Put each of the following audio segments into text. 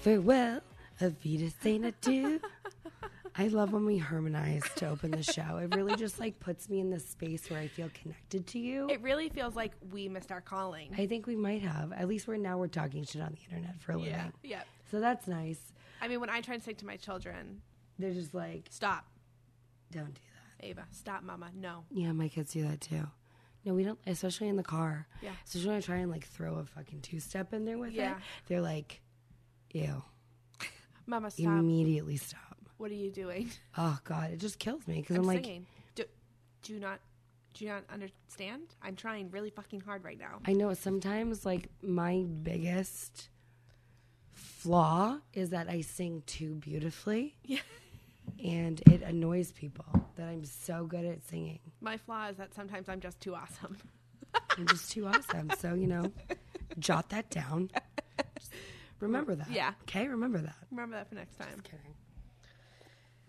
Farewell, Avita Saint Adieu. I love when we harmonize to open the show. It really just like puts me in this space where I feel connected to you. It really feels like we missed our calling. I think we might have. At least we're now we're talking shit on the internet for a living. yeah, yeah. So that's nice. I mean, when I try to say to my children, They're just like, "Stop, don't do that. Ava. Stop, Mama. No." Yeah, my kids do that too. No, we don't, especially in the car. Yeah. Especially when I try and like throw a fucking two step in there with Yeah. it. They're like, ew. Mama, stop. Immediately stop. What are you doing? Oh, God. It just kills me because I'm, I'm, like, singing. Do, do you not do you not understand? I'm trying really fucking hard right now. I know sometimes like my biggest flaw is that I sing too beautifully. Yeah. And it annoys people that I'm so good at singing. My flaw is that sometimes I'm just too awesome. I'm just too awesome. So, you know, jot that down. Just remember that. Yeah. Okay, remember that. Remember that for next time. Just kidding.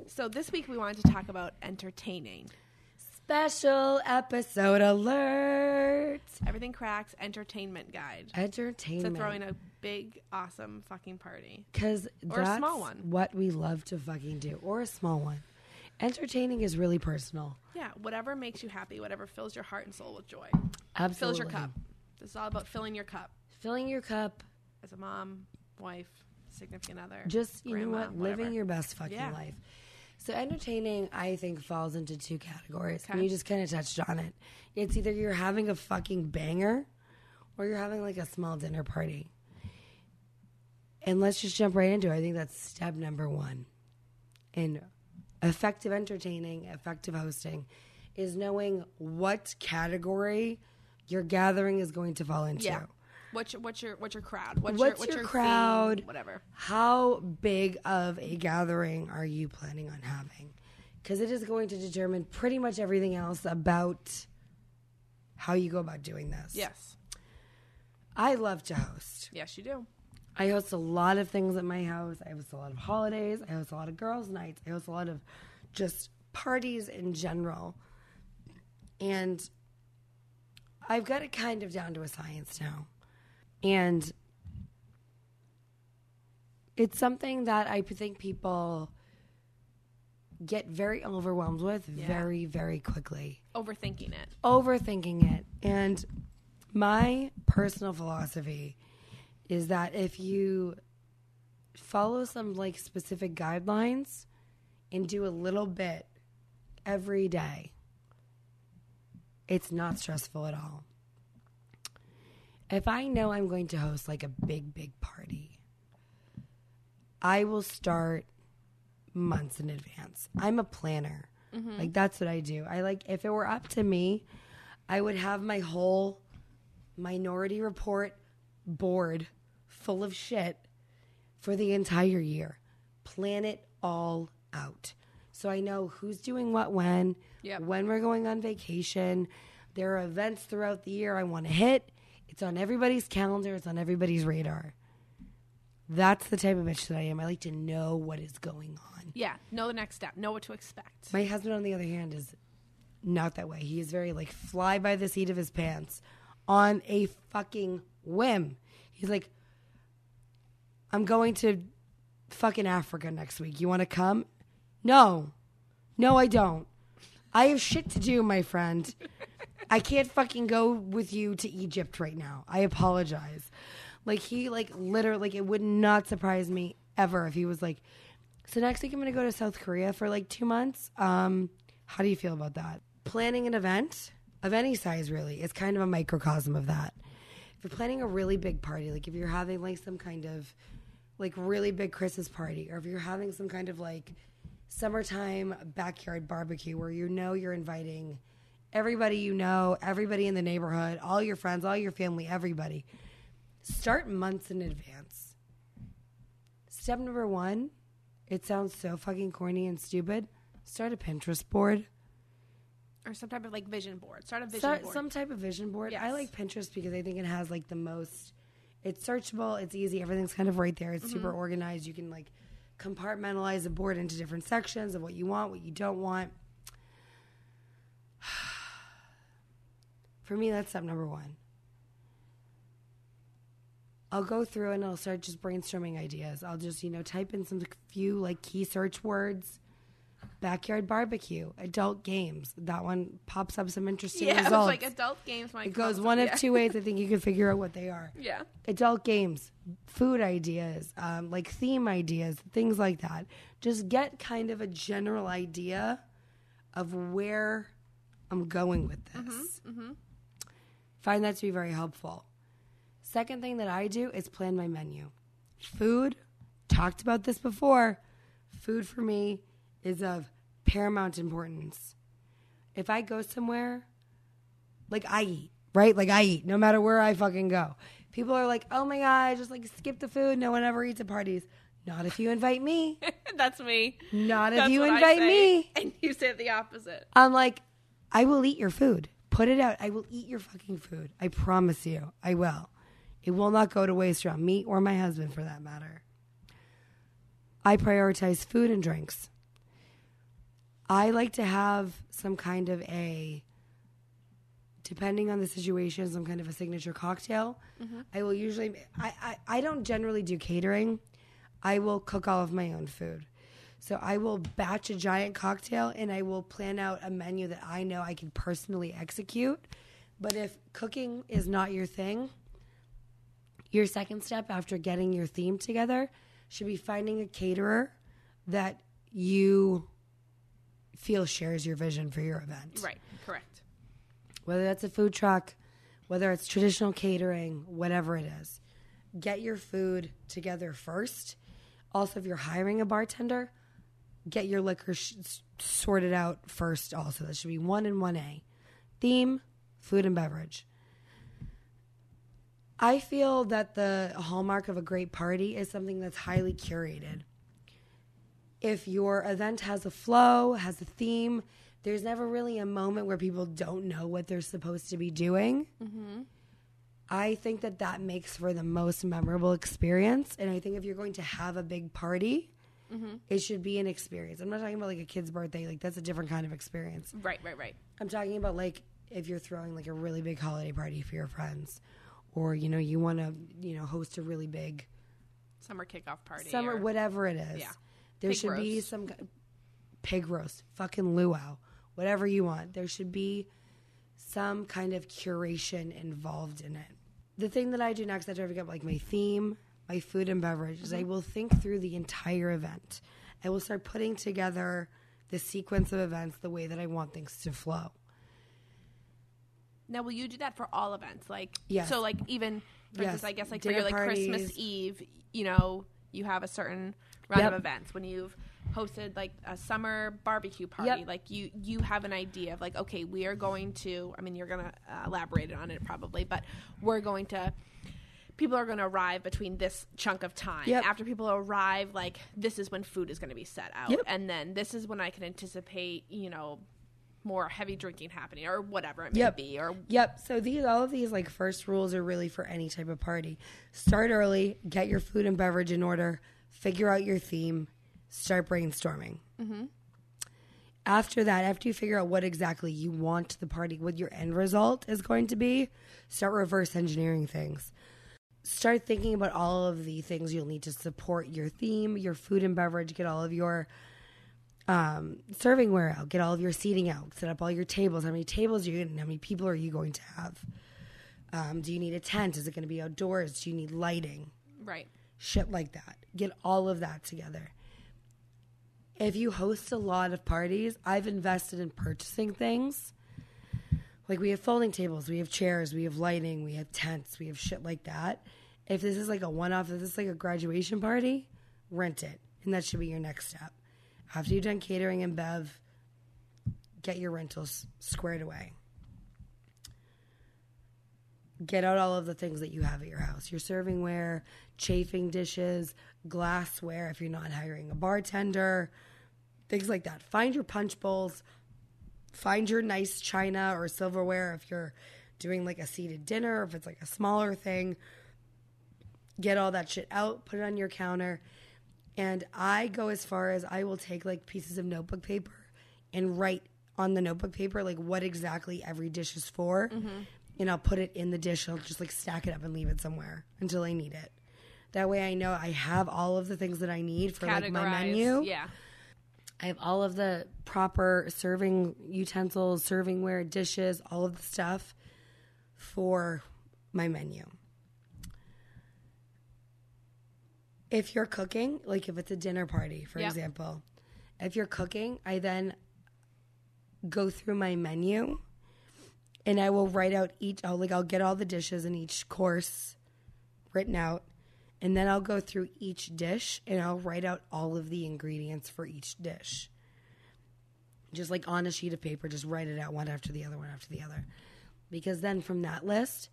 So this week we wanted to talk about entertaining. Special episode alert. Everything cracks entertainment guide to Entertainment. throwing a big awesome fucking party. Because Or a that's small one. what we love to fucking do. Or a small one. Entertaining is really personal. Yeah, whatever makes you happy, whatever fills your heart and soul with joy. Absolutely. Fills your cup. This is all about filling your cup Filling your cup. as a mom, wife, significant other. Just, you know what? whatever. Living your best fucking Yeah. life. So entertaining, I think, falls into two categories. And you just kind of touched on it. It's either you're having a fucking banger or you're having like a small dinner party. And let's just jump right into it. I think that's step number one. In effective entertaining, effective hosting, is knowing what category your gathering is going to fall into. Yeah. What's your what's your what's your crowd? What's, What's your what's your crowd? Theme? Whatever. How big of a gathering are you planning on having? Because it is going to determine pretty much everything else about how you go about doing this. Yes. I love to host. Yes, you do. I host a lot of things at my house. I host a lot of holidays. I host a lot of girls' nights. I host a lot of just parties in general. And I've got it kind of down to a science now. And it's something that I think people get very overwhelmed with Yeah. very, very quickly Overthinking it. overthinking it. And my personal philosophy is that if you follow some like specific guidelines and do a little bit every day, it's not stressful at all. If I know I'm going to host like a big, big party, I will start months in advance. I'm a planner. Mm-hmm. Like that's what I do. I like if it were up to me, I would have my whole minority report board full of shit for the entire year. Plan it all out. So I know who's doing what when, Yep. when we're going on vacation. There are events throughout the year I want to hit. It's on everybody's calendar, it's on everybody's radar. That's the type of bitch that I am. I like to know what is going on. Yeah. Know the next step. Know what to expect. My husband, on the other hand, is not that way. He is very like fly by the seat of his pants on a fucking whim. He's like, I'm going to fucking Africa next week. You want to come? No. No, I don't. I have shit to do, my friend. I can't fucking go with you to Egypt right now. I apologize. Like he like literally like it would not surprise me ever if he was like, so next week I'm gonna go to South Korea for like two months. Um, how do you feel about that? Planning an event of any size really is kind of a microcosm of that. If you're planning a really big party, like if you're having like some kind of like really big Christmas party, or if you're having some kind of like summertime backyard barbecue where you know you're inviting everybody you know, everybody in the neighborhood, all your friends, all your family, everybody. Start months in advance. Step number one, it sounds so fucking corny and stupid. Start a Pinterest board. Or some type of like vision board. Start a vision Start board. some type of vision board. I like Pinterest because I think it has like the most. It's searchable. It's easy. Everything's kind of right there. It's Mm-hmm. super organized. You can like compartmentalize a board into different sections of what you want, what you don't want. For me, that's step number one. I'll go through and I'll start just brainstorming ideas. I'll just, you know, type in some few like key search words. Backyard barbecue, adult games. That one pops up some interesting Yeah, results. like adult games. Might it goes one yeah. of two ways. I think you can figure out what they are. Yeah. Adult games, food ideas, um, like theme ideas, things like that. Just get kind of a general idea of where I'm going with this. Find that to be very helpful. Second thing that I do is plan my menu. Food, talked about this before. Food for me is of paramount importance. If I go somewhere, like I eat, right? Like I eat no matter where I fucking go. People are like, oh my God, just like skip the food. No one ever eats at parties. Not if you invite me. That's me. Not if That's you invite me. And you say the opposite. I'm like, I will eat your food. Put it out. I will eat your fucking food. I promise you. I will. It will not go to waste around me or my husband for that matter. I prioritize food and drinks. I like to have some kind of a, depending on the situation, some kind of a signature cocktail. Mm-hmm. I will usually, I, I, I don't generally do catering. I will cook all of my own food. So I will batch a giant cocktail and I will plan out a menu that I know I can personally execute. But if cooking is not your thing, your second step after getting your theme together should be finding a caterer that you feel shares your vision for your event. Right. Correct. Whether that's a food truck, whether it's traditional catering, whatever it is. Get your food together first. Also, if you're hiring a bartender, get your liquor sh- sorted out first. Also, that should be one and one A. Theme, food and beverage. I feel that the hallmark of a great party is something that's highly curated. If your event has a flow, has a theme, there's never really a moment where people don't know what they're supposed to be doing. Mm-hmm. I think that that makes for the most memorable experience. And I think if you're going to have a big party, Mm-hmm. it should be an experience. I'm not talking about like a kid's birthday, like that's a different kind of experience. Right. Right. Right. I'm talking about like if you're throwing like a really big holiday party for your friends, or you know you want to you know host a really big Summer kickoff party. summer or- whatever it is. Yeah. There Pig should be some pig roast, fucking luau, whatever you want. There should be some kind of curation involved in it. The thing that I do next I get like my theme, my food and beverage, is I will think through the entire event. I will start putting together the sequence of events the way that I want things to flow. Now, will you do that for all events? Like, Yes. So, like, even for Yes. instance, I guess like for Dinner your like Christmas. Eve, you know, you have a certain round Yep. of events when you've hosted like a summer barbecue party. Yep. Like, you you have an idea of like, okay, we are going to. I mean, you're gonna uh, elaborate on it probably, but we're going to. People are going to arrive between this chunk of time. Yep. After people arrive, like this is when food is going to be set out, Yep. and then this is when I can anticipate, you know, more heavy drinking happening or whatever it may Yep. be, or Yep. So these all of these like first rules are really for any type of party. Start early, get your food and beverage in order, figure out your theme, start brainstorming. Mm-hmm. After that, after you figure out what exactly you want the party, what your end result is going to be, start reverse engineering things. Start thinking about all of the things you'll need to support your theme, your food and beverage, get all of your um, serving ware out, get all of your seating out, set up all your tables. How many tables are you getting? How many people are you going to have? Um, do you need a tent? Is it going to be outdoors? Do you need lighting? right. Shit like that. Get all of that together. If you host a lot of parties, I've invested in purchasing things. Like we have folding tables, we have chairs, we have lighting, we have tents, we have shit like that. If this is like a one off, if this is like a graduation party, rent it. And that should be your next step. After you've done catering and bev, get your rentals squared away. Get out all of the things that you have at your house your serving ware, chafing dishes, glassware if you're not hiring a bartender, things like that. Find your punch bowls, find your nice china or silverware if you're doing like a seated dinner, if it's like a smaller thing. Get all that shit out, put it on your counter. And I go as far as I will take like pieces of notebook paper and write on the notebook paper like what exactly every dish is for mm-hmm. and I'll put it in the dish. I'll just like stack it up and leave it somewhere until I need it. That way I know I have all of the things that I need for like my menu. Yeah. I have all of the proper serving utensils, servingware, dishes, all of the stuff for my menu. If you're cooking, like if it's a dinner party, for Yep. example, if you're cooking, I then go through my menu and I will write out each, I'll, like I'll get all the dishes in each course written out and then I'll go through each dish and I'll write out all of the ingredients for each dish. Just like on a sheet of paper, just write it out one after the other, one after the other. Because then from that list,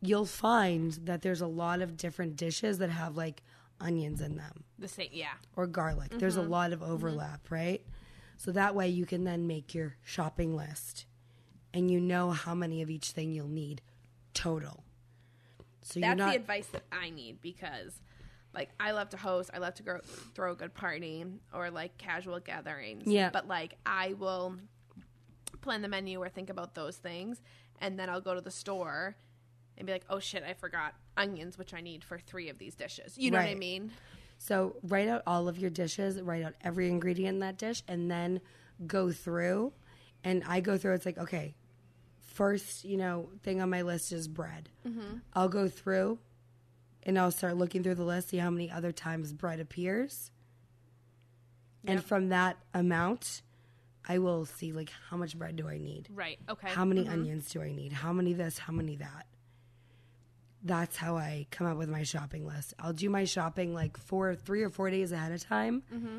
you'll find that there's a lot of different dishes that have like onions in them The same. Yeah. or garlic. There's a mm-hmm. lot of overlap, mm-hmm. right? So that way you can then make your shopping list and you know how many of each thing you'll need total. So That's not the advice that I need because, like, I love to host. I love to grow, throw a good party or like casual gatherings. Yeah. But like, I will plan the menu or think about those things, and then I'll go to the store and be like, "Oh shit, I forgot onions, which I need for three of these dishes." You know what I mean? So write out all of your dishes, write out every ingredient in that dish, and then go through. And I go through. It's like okay, first you know thing on my list is bread. Mm-hmm. I'll go through, and I'll start looking through the list, see how many other times bread appears, and from that amount, I will see like how much bread do I need, Right. Okay. how many mm-hmm. onions do I need, how many this, how many that. That's how I come up with my shopping list. I'll do my shopping like four, three or four days ahead of time. Mm-hmm.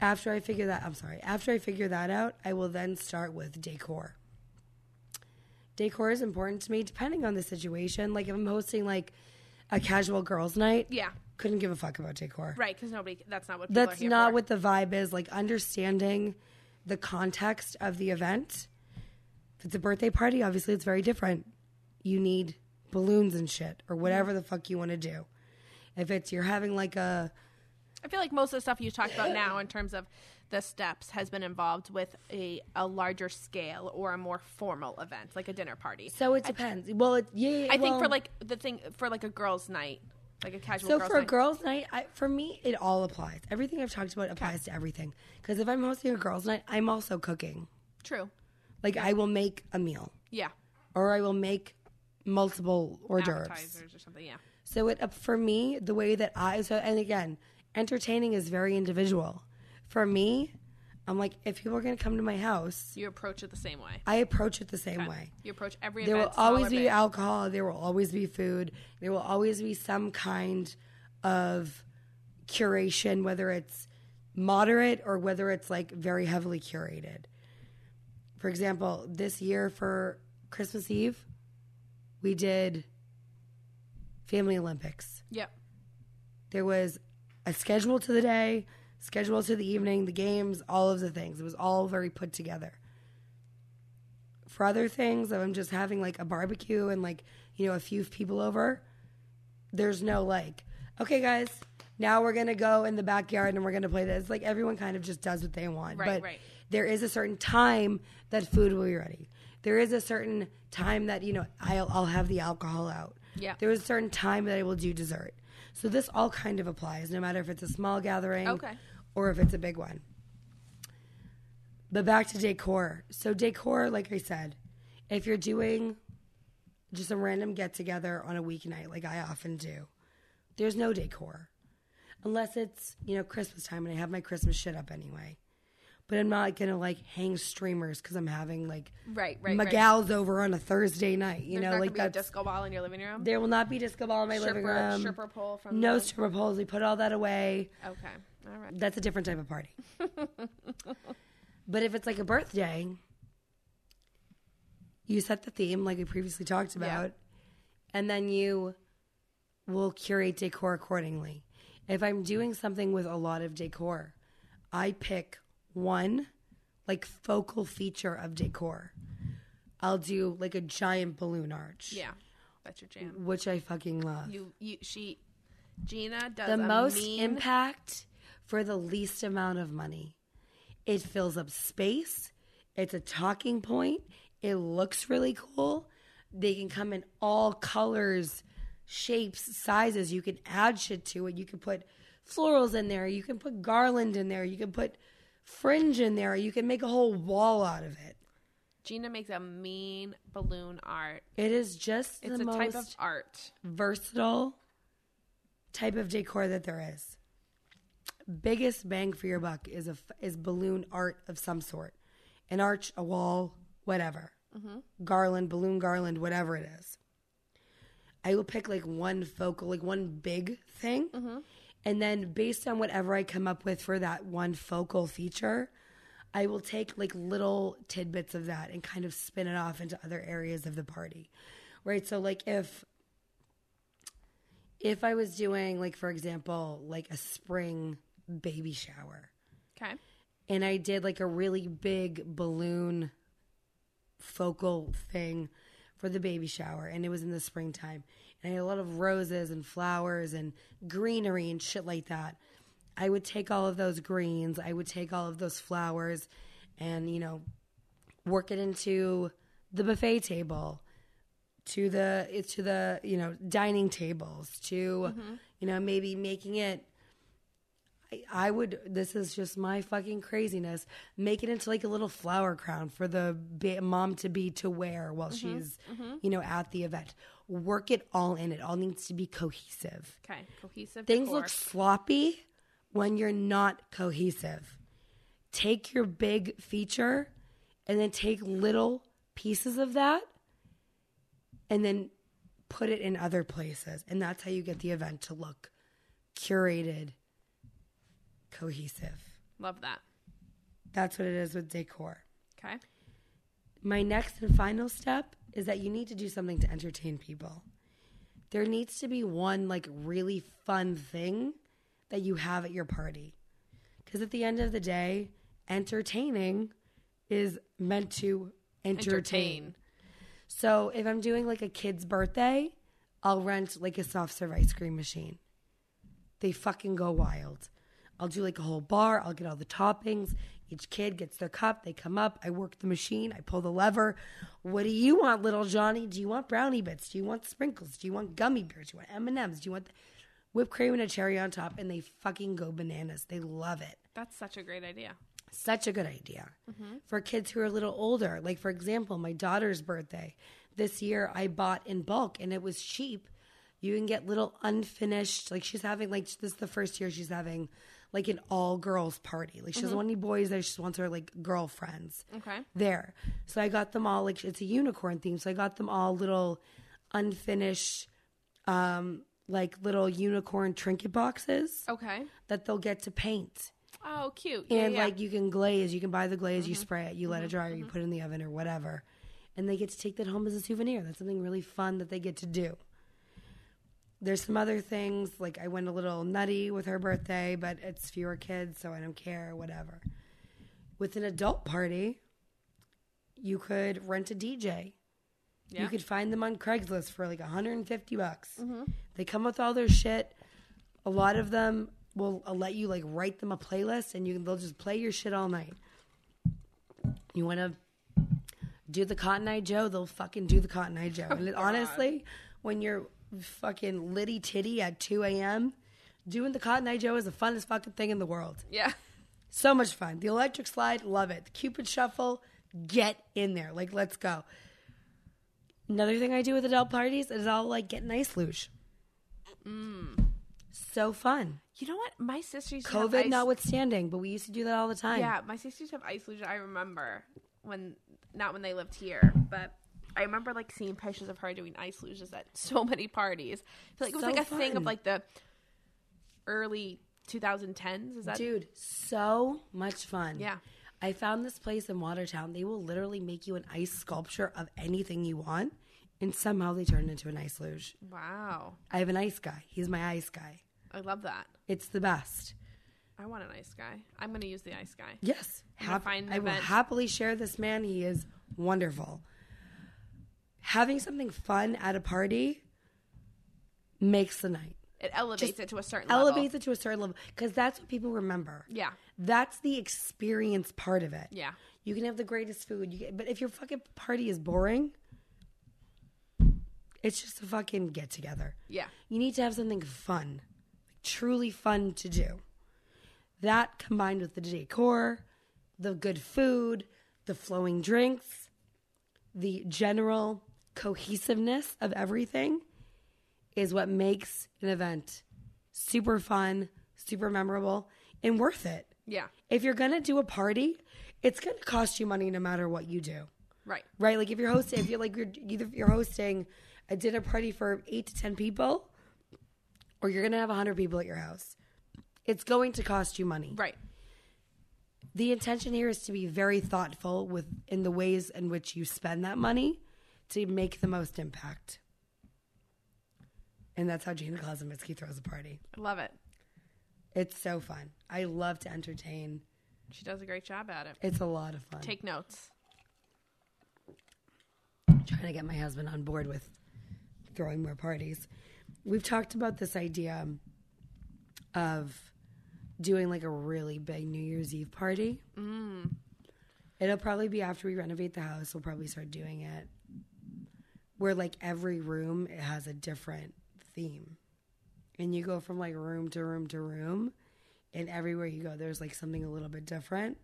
After I figure that, I'm sorry. After I figure that out, I will then start with decor. Decor is important to me, depending on the situation. Like if I'm hosting like a casual girls' night, Yeah. couldn't give a fuck about decor. Right. Because nobody. That's not what. People That's not for. what the vibe is. Like understanding the context of the event. If it's a birthday party, obviously it's very different. You need balloons and shit or whatever the fuck you want to do. If it's you're having like a I feel like most of the stuff you talked about now in terms of the steps has been involved with a, a larger scale or a more formal event, like a dinner party. so it depends. well, it, yeah, I think for like the thing for like a girls' night, like a casual. So girls for a girls' night, I, for me, it all applies. Everything I've talked about applies to everything. Because if I'm hosting a girls' night, I'm also cooking. true, Like I will make a meal, yeah, or I will make multiple hors d'oeuvres. appetizers or something, yeah, So it uh, for me, the way that I so and again, entertaining is very individual. For me, I'm like, if people are going to come to my house, you approach it the same way. I approach it the same way. You approach every There event. will small always be big. alcohol. There will always be food. There will always be some kind of curation, whether it's moderate or whether it's like very heavily curated. For example, this year for Christmas Eve, we did Family Olympics. Yep. There was a schedule to the day, schedule to the evening, the games, all of the things. It was all very put together. For other things, I'm just having like a barbecue and like, you know, a few people over, there's no like, okay, guys, now we're going to go in the backyard and we're going to play this. Like everyone kind of just does what they want. Right, but right. there is a certain time that food will be ready. There is a certain time that, you know, I'll, I'll have the alcohol out. Yeah. There is a certain time that I will do dessert. So this all kind of applies, no matter if it's a small gathering Okay. Or if it's a big one. But back to decor. So decor, like I said, if you're doing just a random get together on a weeknight, like I often do, there's no decor. Unless it's, you know, Christmas time and I have my Christmas shit up anyway. But I'm not gonna like hang streamers because I'm having like Right, right, my right. gals over on a Thursday night. You There's know, not like gonna be a that's disco ball in your living room. there will not be disco ball in my living room. stripper pole from No the- stripper poles. We put all that away. Okay, all right. That's a different type of party. but if it's like a birthday, you set the theme like we previously talked about, and then you will curate decor accordingly. If I'm doing something with a lot of decor, I pick one like focal feature of decor. I'll do like a giant balloon arch, Yeah, that's your jam. which I fucking love. You, you, she, Gina does the most mean, impact for the least amount of money. It fills up space. It's a talking point. It looks really cool. They can come in all colors, shapes, sizes. You can add shit to it. You can put florals in there. You can put garland in there. You can put fringe in there. You can make a whole wall out of it. Gina makes a mean balloon art. It is just It's the a most type of art. versatile type of decor that there is. Biggest bang for your buck is a is balloon art of some sort, an arch, a wall, whatever, mm-hmm. garland, balloon garland, whatever it is. I will pick like one focal, like one big thing, mm-hmm. and then based on whatever I come up with for that one focal feature, I will take like little tidbits of that and kind of spin it off into other areas of the party. Right? So like if if I was doing like for example, like a spring baby shower Okay. and I did like a really big balloon focal thing for the baby shower, and it was in the springtime. And I had a lot of roses and flowers and greenery and shit like that. I would take all of those greens, I would take all of those flowers, and you know, work it into the buffet table, to the to the you know dining tables, to mm-hmm. you know maybe making it I- would. This is just my fucking craziness. Make it into like a little flower crown for the ba- mom to be to wear while mm-hmm, she's, mm-hmm. you know, at the event. Work it all in. It all needs to be cohesive. Okay. Cohesive. Things decor. look sloppy when you're not cohesive. Take your big feature and then take little pieces of that and then put it in other places. And that's how you get the event to look curated, cohesive. Love that. That's what it is with decor. Okay. My next and final step is that you need to do something to entertain people. There needs to be one like really fun thing that you have at your party. Because at the end of the day, entertaining is meant to entertain. Entertain. So if I'm doing like a kid's birthday, I'll rent like a soft serve ice cream machine. They fucking go wild. I'll do like a whole bar. I'll get all the toppings. Each kid gets their cup. They come up. I work the machine. I pull the lever. What do you want, little Johnny? Do you want brownie bits? Do you want sprinkles? Do you want gummy bears? Do you want M and M's? Do you want whipped cream and a cherry on top? And they fucking go bananas. They love it That's such a great idea. such a good idea mm-hmm. for kids who are a little older. Like, for example, my daughter's birthday this year, I bought in bulk and it was cheap. You can get little unfinished, like, she's having, like, this is the first year she's having, like, an all girls party. Like, she doesn't mm-hmm. want any boys there. She just wants her, like, girlfriends Okay. there. So I got them all, like, it's a unicorn theme. So I got them all little unfinished, um, like, little unicorn trinket boxes Okay. that they'll get to paint Oh, cute. Yeah, and yeah. like you can glaze you can buy the glaze you mm-hmm. spray it you let it mm-hmm. dry or you put it in the oven or whatever and they get to take that home as a souvenir that's something really fun that they get to do there's some other things like i went a little nutty with her birthday but it's fewer kids so i don't care whatever. With an adult party you could rent a dj Yeah. you could find them on craigslist for like 150 bucks. Mm-hmm. they come with all their shit. A lot of them will uh, let you like write them a playlist and you they'll just play your shit all night. You want to do the cotton eye joe? They'll fucking do the cotton eye joe. And it, honestly when you're fucking litty titty at 2 a.m doing the cotton eye joe is the funnest fucking thing in the world. Yeah. so much fun. The electric slide love it. The cupid shuffle get in there. Like let's go. Another thing i do with adult parties is i'll like get an ice luge. Mm. So fun. You know what? My sister used to covid ice- notwithstanding but we used to do that all the time. Yeah, my sisters have ice luge. I remember when, not when they lived here, but I remember like seeing pictures of her doing ice luges at so many parties. I feel like it was So like a thing of like the early 2010s. Is that? dude so much fun Yeah. i found this place in watertown they will literally make you an ice sculpture of anything you want and somehow they turn into an ice luge Wow. i have an ice guy he's my ice guy I love that. it's the best I want an ice guy. I'm going to use the ice guy. Yes, Hap- find I will happily share this man. He is wonderful. Having something fun at a party makes the night. It elevates it to a certain Elevates level. it to a certain level because that's what people remember. Yeah. That's the experience part of it. Yeah. You can have the greatest food. You get, but if your fucking party is boring, it's just a fucking get together. Yeah. You need to have something fun, truly fun to do. That combined with the decor, the good food, the flowing drinks, the general cohesiveness of everything is what makes an event super fun, super memorable, and worth it. Yeah. If you're gonna do a party, it's gonna cost you money no matter what you do Right. right? Like if you're hosting, if you're like you're either you're hosting a dinner party for eight to ten people, or you're gonna have hundred people at your house, it's going to cost you money. Right. The intention here is to be very thoughtful with in the ways in which you spend that money to make the most impact. And that's how Gina Klosowski throws a party. I love it. It's so fun. I love to entertain. She does a great job at it. It's a lot of fun. Take notes. I'm trying to get my husband on board with throwing more parties. We've talked about this idea of doing like a really big New Year's Eve party. Mm. It'll probably be after we renovate the house. We'll probably start doing it where like every room it has a different theme, and you go from like room to room to room, and everywhere you go, there's like something a little bit different.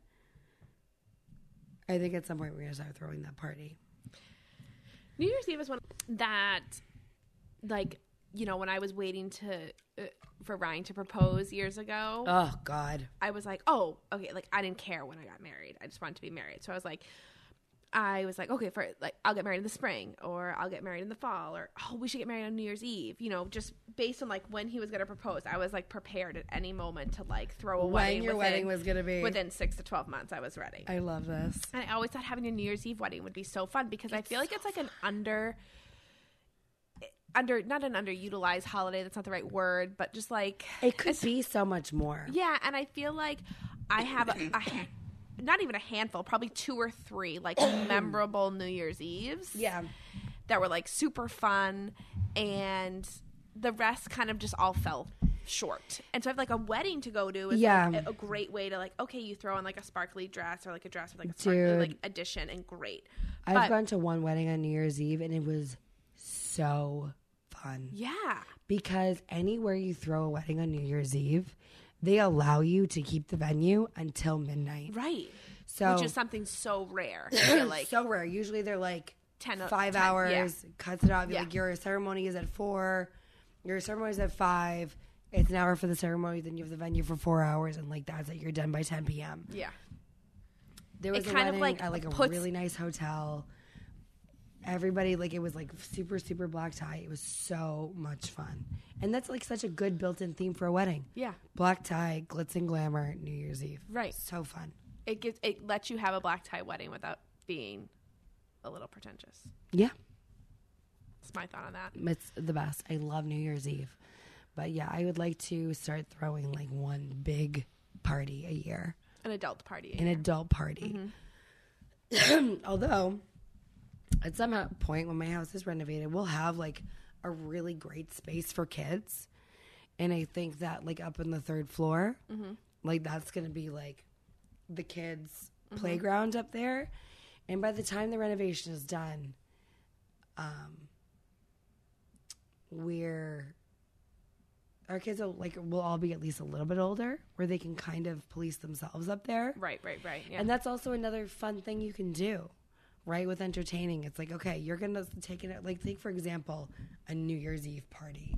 I think at some point we're gonna start throwing that party. New Year's Eve is one that, like, you know, when I was waiting to uh, for Ryan to propose years ago, Oh God. I was like, oh, okay. Like, I didn't care when I got married. I just wanted to be married. So I was like, I was like, okay, for like, I'll get married in the spring, or I'll get married in the fall, or oh, we should get married on New Year's Eve. You know, just based on like when he was going to propose. I was like prepared at any moment to like throw a when wedding. your within- wedding was gonna be. within six to twelve months. I was ready. I love this. And I always thought having a New Year's Eve wedding would be so fun because I feel like it's like an under under not an underutilized holiday, that's not the right word, but just like It could be so much more. Yeah, and I feel like I have a, a not even a handful, probably two or three like memorable New Year's Eves Yeah. that were like super fun and the rest kind of just all fell short. And so I have like a wedding to go to is Yeah. like a, a great way to like okay, you throw on like a sparkly dress or like a dress with like a sparkly Dude. like addition and great. I've But- gone to one wedding on New Year's Eve and it was so fun. Yeah. Because anywhere you throw a wedding on New Year's Eve, they allow you to keep the venue until midnight. Right. So Which is something so rare. Like so rare. Usually they're like 10 o- five 10, hours, yeah. cuts it off. Yeah. Like your ceremony is at four, your ceremony is at five. It's an hour for the ceremony, then you have the venue for four hours, and like that's it. You're done by 10 p.m. Yeah. There was It a kind of, like, at like a puts- really nice hotel. Everybody like it was like super super black tie. It was so much fun, and that's like such a good built-in theme for a wedding. Yeah. Black tie, glitz and glamour, New Year's Eve. Right. So fun. It gives it lets you have a black tie wedding without being a little pretentious. Yeah, That's my thought on that. it's the best. I love New Year's Eve, but yeah, I would like to start throwing like one big party a year, An adult party. an adult party. Mm-hmm. Although, at some point when my house is renovated, we'll have like a really great space for kids, and I think that like up in the third floor, like that's gonna be like the kids' playground up there. And by the time the renovation is done, um, we're our kids will like will all be at least a little bit older, where they can kind of police themselves up there. Right, right, right. Yeah. And that's also another fun thing you can do, right? With entertaining, it's like okay, you're gonna take it. Like take for example, a New Year's Eve party.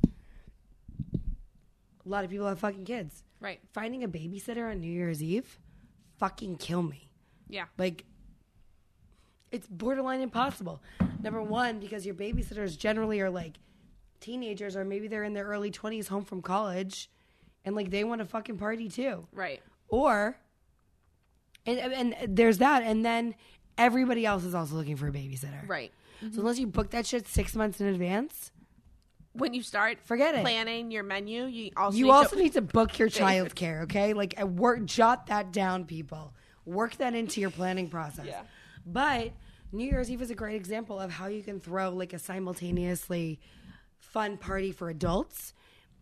A lot of people have fucking kids. right. Finding a babysitter on New Year's Eve, fucking kill me. Yeah. Like, it's borderline impossible. Number one, because your babysitters generally are like teenagers or maybe they're in their early 20s home from college and like they want to fucking party too. Right. Or, and, and there's that. And then everybody else is also looking for a babysitter. Right. So unless you book that shit six months in advance, When you start Forget it. planning your menu, you also you need also to, need to book your child care, okay? Like, uh, work, jot that down, people. Work that into your planning process. Yeah. But New Year's Eve is a great example of how you can throw like a simultaneously fun party for adults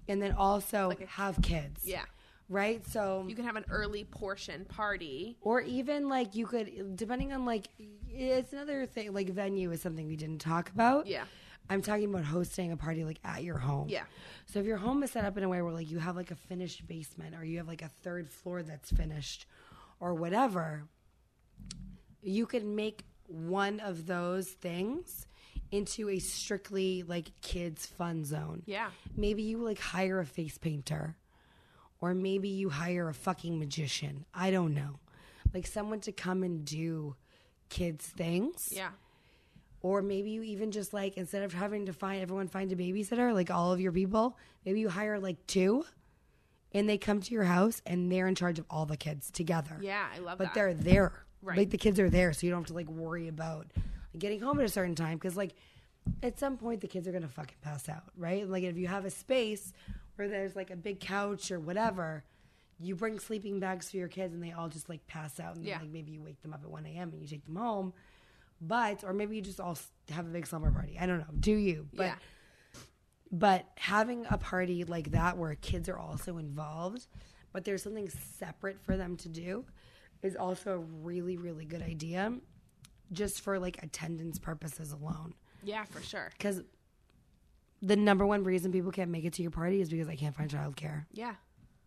and then also have kids. Yeah. Right? So You can have an early portion party. or even like you could depending on like it's another thing like venue is something we didn't talk about. Yeah. I'm talking about hosting a party like at your home. Yeah. So if your home is set up in a way where like you have like a finished basement or you have like a third floor that's finished or whatever, you could make one of those things into a strictly like kids fun zone. Yeah. Maybe you like hire a face painter or maybe you hire a fucking magician. I don't know. Like someone to come and do kids things Yeah. or maybe you even just like instead of having to find everyone find a babysitter like all of your people maybe you hire like two and they come to your house and they're in charge of all the kids together Yeah. I love but that. But they're there Right. like the kids are there so you don't have to like worry about getting home at a certain time because like at some point the kids are gonna fucking pass out right like if you have a space where there's like a big couch or whatever you bring sleeping bags for your kids and they all just like pass out and Yeah. like maybe you wake them up at 1 a.m and you take them home but or maybe you just all have a big slumber party i don't know do you but yeah. but having a party like that where kids are also involved, but there's something separate for them to do is also a really, really good idea just for like attendance purposes alone. Yeah, for sure. Because the number one reason people can't make it to your party is because they can't find childcare. Yeah.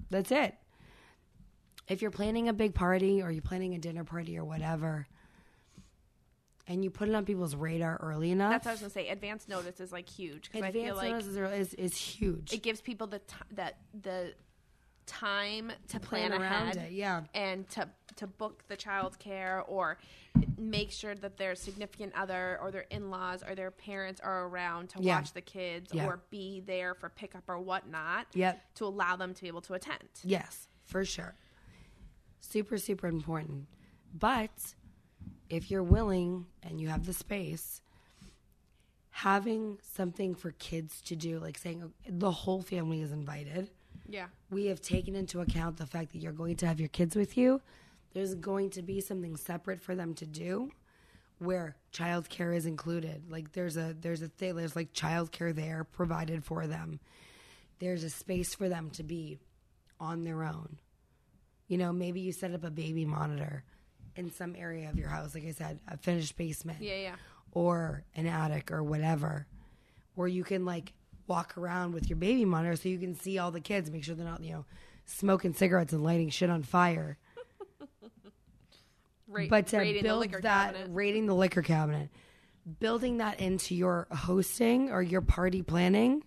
That's it. If you're planning a big party or you're planning a dinner party or whatever, and you put it on people's radar early enough, That's what I was gonna say. Advance notice is like huge because I feel advance like notice is, is, is huge. it gives people the t- that the time to plan, plan around ahead it, yeah. and to to book the child care or make sure that their significant other or their in-laws or their parents are around to Yeah. watch the kids Yeah. or be there for pickup or whatnot Yep. to allow them to be able to attend Yes, for sure. Super, super important. But if you're willing and you have the space, having something for kids to do, like saying the whole family is invited, yeah we have taken into account the fact that you're going to have your kids with you. There's going to be something separate for them to do where childcare is included. Like there's a there's a thing there's like childcare there provided for them. There's a space for them to be on their own. You know, maybe you set up a baby monitor in some area of your house, like I said, a finished basement yeah yeah or an attic or whatever, Where you can like walk around with your baby monitor so you can see all the kids, make sure they're not, you know, smoking cigarettes and lighting shit on fire. Ra- but to raiding build that, cabinet. rating the liquor cabinet, building that into your hosting or your party planning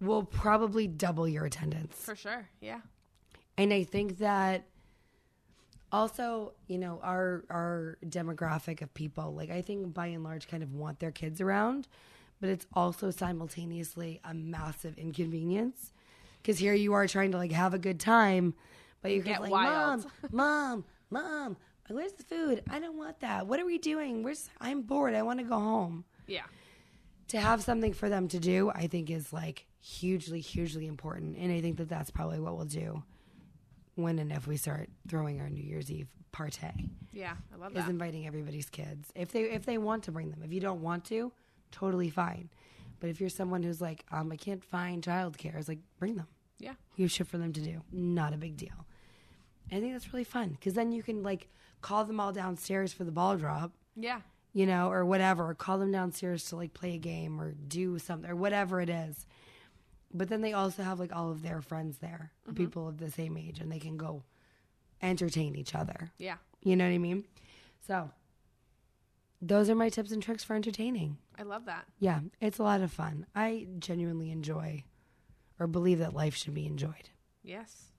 will probably double your attendance. for sure yeah And I think that also, you know, our our demographic of people, like I think by and large kind of want their kids around, but it's also simultaneously a massive inconvenience. Cause here you are trying to like have a good time, but you're Get like, wild. Mom, Mom, Mom, where's the food? I don't want that. What are we doing? Where's I'm bored. I want to go home yeah to have something for them to do, I think is like hugely, hugely important. And I think that that's probably what we'll do when and if we start throwing our New Year's Eve party yeah i love is that inviting everybody's kids. If they if they want to bring them. If you don't want to, totally fine. But if you're someone who's like, um, I can't find childcare, it's like bring them. yeah You have shit for them to do. Not a big deal. I think that's really fun because then you can like call them all downstairs for the ball drop yeah you know, or whatever, or call them downstairs to like play a game or do something or whatever it is. But then they also have like all of their friends there, mm-hmm. people of the same age, and they can go entertain each other. yeah You know what I mean? So, those are my tips and tricks for entertaining. i love that Yeah, it's a lot of fun. I genuinely enjoy or believe that life should be enjoyed yes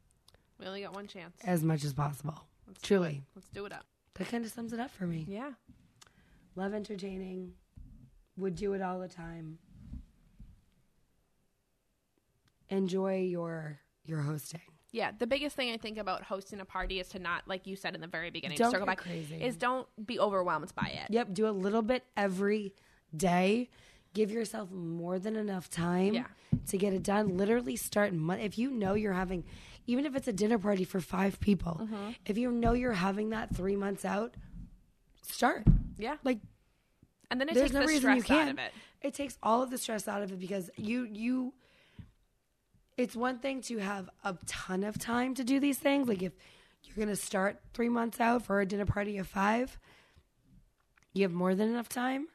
we only got one chance as much as possible. Let's do. Truly. let's do it up That kind of sums it up for me. yeah Love entertaining. Would do it all the time. Enjoy your your hosting. Yeah, the biggest thing I think about hosting a party is to not, like you said in the very beginning, Don't circle back, crazy. is don't be overwhelmed by it. Yep, do a little bit every day. Give yourself more than enough time Yeah. to get it done. Literally start if you know you're having even if it's a dinner party for 5 people. Mm-hmm. If you know you're having that 3 months out, start. Yeah, Like and then it there's takes no the reason stress you can't. out of it. It takes all of the stress out of it because you you it's one thing to have a ton of time to do these things. Like if you're going to start three months out for a dinner party of five, you have more than enough time.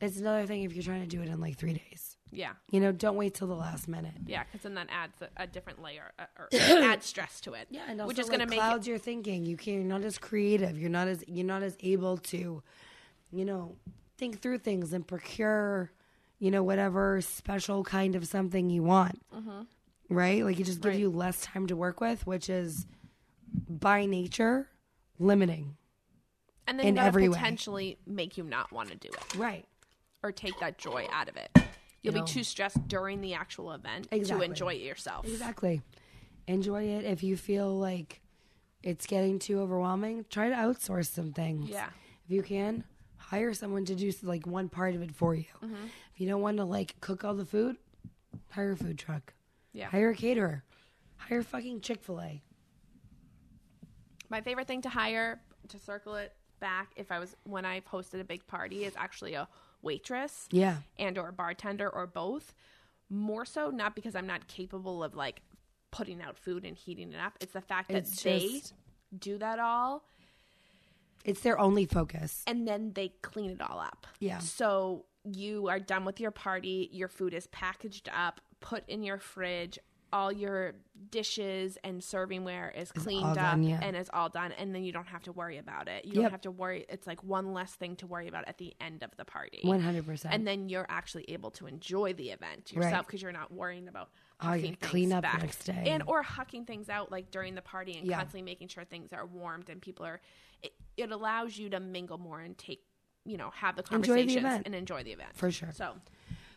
It's another thing if you're trying to do it in like three days. Yeah. You know, don't wait till the last minute. Yeah, because then that adds a, a different layer uh, or adds stress to it. Yeah, and also which is like, going to make clouds your thinking. You can't. You're not as creative. You're not as. You're not as able to, you know, think through things and procure, you know, whatever special kind of something you want. Right? Like it just gives Right. you less time to work with, which is by nature limiting. and then in every way. potentially make you not want to do it Right. or take that joy out of it. You'll You be too stressed during the actual event Exactly. to enjoy it yourself. Exactly. Enjoy it. If you feel like it's getting too overwhelming, try to outsource some things. Yeah. If you can, hire someone to do like one part of it for you. Mm-hmm. If you don't want to like cook all the food, hire a food truck. Yeah. Hire a caterer. Hire fucking Chick fil A. My favorite thing to hire to circle it back if I was when I've hosted a big party is actually a waitress Yeah. and or bartender or both. More so not because I'm not capable of like putting out food and heating it up. It's the fact that It's they just- do that all It's their only focus. and then they clean it all up. Yeah. So you are done with your party, your food is packaged up, put in your fridge, all your dishes and servingware is cleaned up done, yeah. and it's all done and then you don't have to worry about it. You Yep. don't have to worry it's like one less thing to worry about at the end of the party. 100%. And then you're actually able to enjoy the event yourself Right. because you're not worrying about Oh, hucking clean up the back. next day. and or hucking things out like during the party and Yeah. constantly making sure things are warmed and people are. It, it allows you to mingle more and take you know have the Enjoy the event. and enjoy the event For sure. So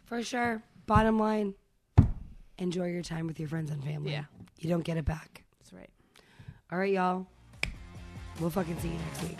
For sure. Bottom line, enjoy your time with your friends and family. Yeah. You don't get it back. that's right. All right, y'all. We'll fucking see you next week.